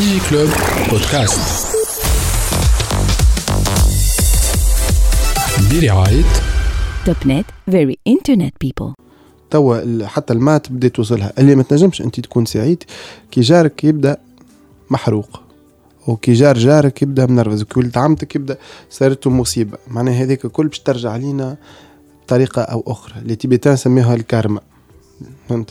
DigiClub بودكاست برعاية توب نت فيري انترنت بيبل توا حتى المات بدات توصلها اللي ما تنجمش انت تكون سعيد كي جارك يبدا محروق وكي جار جارك يبدا منرفز وكي ولد عمتك يبدا صارت مصيبه معناها هذيك الكل باش ترجع لينا بطريقه او اخرى اللي تبي تسميها الكارما فهمت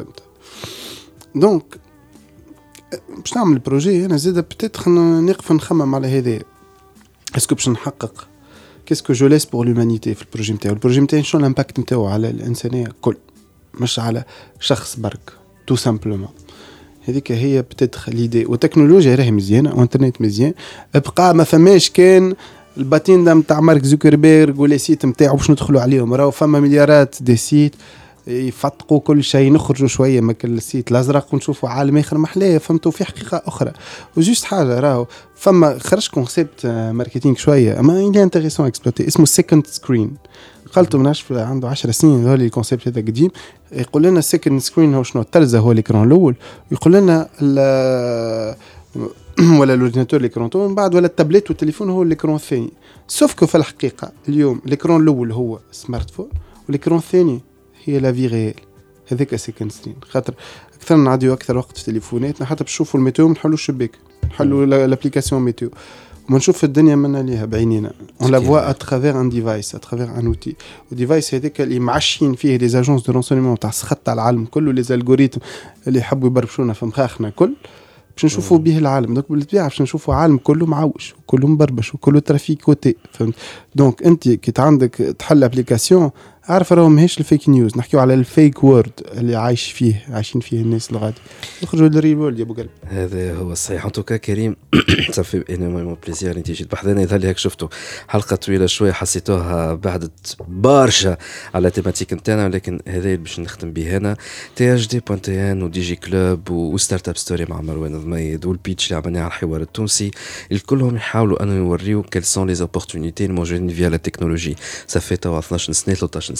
فهمت دونك باش نعمل بروجي انا زيد بتيتر نقف نخمم على هذا اسكو باش نحقق كيسكو جو ليس بور لومانيتي في البروجي نتاعو البروجي نتاعي شنو الامباكت نتاعو على الانسانيه كل مش على شخص برك تو سامبلومون هذيك هي بتدخ ليدي والتكنولوجيا راهي مزيانه وانترنت مزيان بقى ما فماش كان الباتين نتاع مارك زوكربيرغ ولي سيت نتاعو باش ندخلوا عليهم راهو فما مليارات دي سيت يفتقوا كل شيء نخرجوا شويه من السيت الازرق ونشوفوا عالم اخر محليه فهمتوا في حقيقه اخرى وجوست حاجه راهو فما خرج كونسيبت ماركتينغ شويه اما اللي انتريسون اكسبلوتي اسمه سكند سكرين قلت من عنده 10 سنين هذول الكونسيبت هذا قديم يقول لنا سيكند سكرين هو شنو التلزه هو الاكرون الاول يقول لنا ولا لورديناتور ليكرون تو من بعد ولا التابلت والتليفون هو ليكرون الثاني سوف كو في الحقيقه اليوم ليكرون الاول هو سمارت فون والاكرون الثاني هي لا في ريال هذاك سكن سنين خاطر اكثر نعديو اكثر وقت في تليفوناتنا حتى باش نشوفوا الميتو نحلوا الشباك نحلوا لابليكاسيون ميتو ونشوف الدنيا من ليها بعينينا اون لا فوا اترافير ان ديفايس اترافير ان اوتي وديفايس هذاك اللي معشين فيه لي اجونس دو رونسونيمون تاع سخط على العالم كله لي زالغوريتم اللي يحبوا يبربشونا في مخاخنا كل باش نشوفوا به العالم دونك بالطبيعه باش نشوفوا عالم كله معوش وكله مبربش وكله ترافيكوتي فهمت دونك انت كي عندك تحل ابليكاسيون عارف راهو ماهيش الفيك نيوز نحكيو على الفيك وورد اللي عايش فيه عايشين فيه الناس الغادي نخرجوا للريل وورد يا ابو قلب هذا هو الصحيح ان توكا كريم صافي انورمون بليزير انت جيت بحذانا يظهر لي هيك شفتو حلقه طويله شويه حسيتوها بعدت برشا على تيماتيك نتاعنا ولكن هذا باش نختم به هنا تي اش دي بوان تي ان ودي جي كلوب وستارت اب ستوري مع مروان الضميد والبيتش اللي عملناه على الحوار التونسي الكلهم يحاولوا انه يوريو كيل سون لي زوبورتونيتي الموجودين فيا لا تكنولوجي صافي توا 12 سنه 13 سنه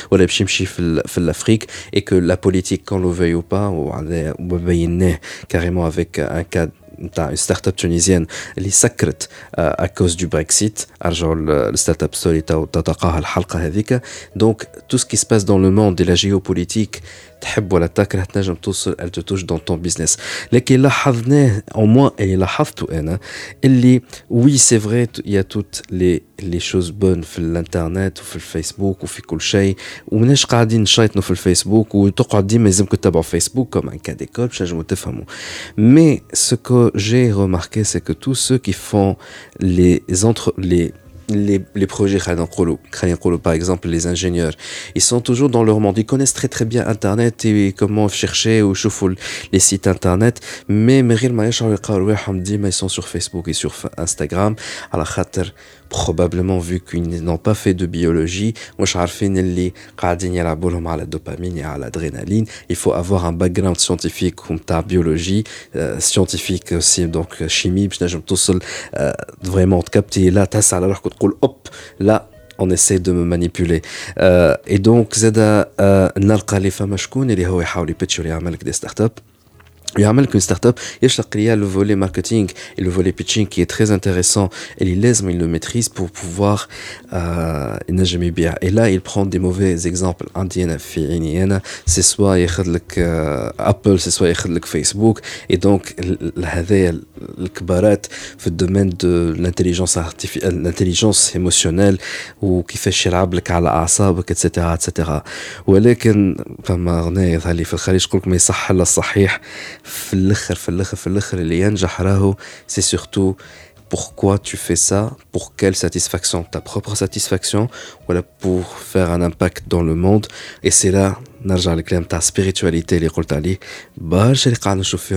ou les en Afrique et que la politique qu'on le veuille ou pas ou on est ou carrément avec un cas une startup tunisienne elle est sacrée à cause du Brexit la donc tout ce qui se passe dans le monde et la géopolitique tu peux voilà ta créatrice tu veux elle te touche dans ton business mais qui la prenne en moi elle la oui c'est vrai il y a toutes les les choses bonnes sur internet ou sur Facebook ou sur tout ça et on est juste là dedans sur Facebook ou tu es juste là dedans comme tu étais sur Facebook comme un cadeau mais ce que j'ai remarqué c'est que tous ceux qui font les entre les les, les projets par exemple les ingénieurs ils sont toujours dans leur monde ils connaissent très très bien internet et comment chercher ou chauffer les sites internet mais ils sont sur facebook et sur instagram à la probablement vu qu'ils n'ont pas fait de biologie la dopamine et à l'adrénaline il faut avoir un background scientifique comme ta biologie euh, scientifique aussi donc euh, chimie tout seul pas euh, vraiment capter là l'heure ça روحك là, on essaie de me manipuler. Euh, et donc, Zeda euh, Nalka Lifamachkun, il est haut de Pitchulyamal des startups start-up startup y ليا le volet marketing et le volet pitching qui est très intéressant et l'aise, mais il le maîtrise pour pouvoir euh, jamais bien et là il prend des mauvais exemples عندي انا euh, et donc هذايا le domaine de l'intelligence euh, l'intelligence émotionnelle وكيفاش يلعب لك على اعصابك اتسيتيرا اتسيتيرا ولكن c'est surtout pourquoi tu fais ça, pour quelle satisfaction, ta propre satisfaction, voilà, pour faire un impact dans le monde. Et c'est là, نرجع لكلام ta spiritualité les قلت عليه برشا اللي قاعد نشوف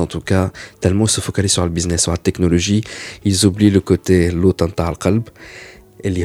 en tout cas tellement se focalisent sur le business la technologie, ils oublient le côté l'autre نتاع القلب اللي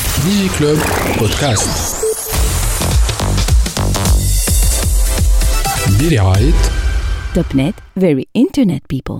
Digi Club Podcast. برعاية توب نت very internet people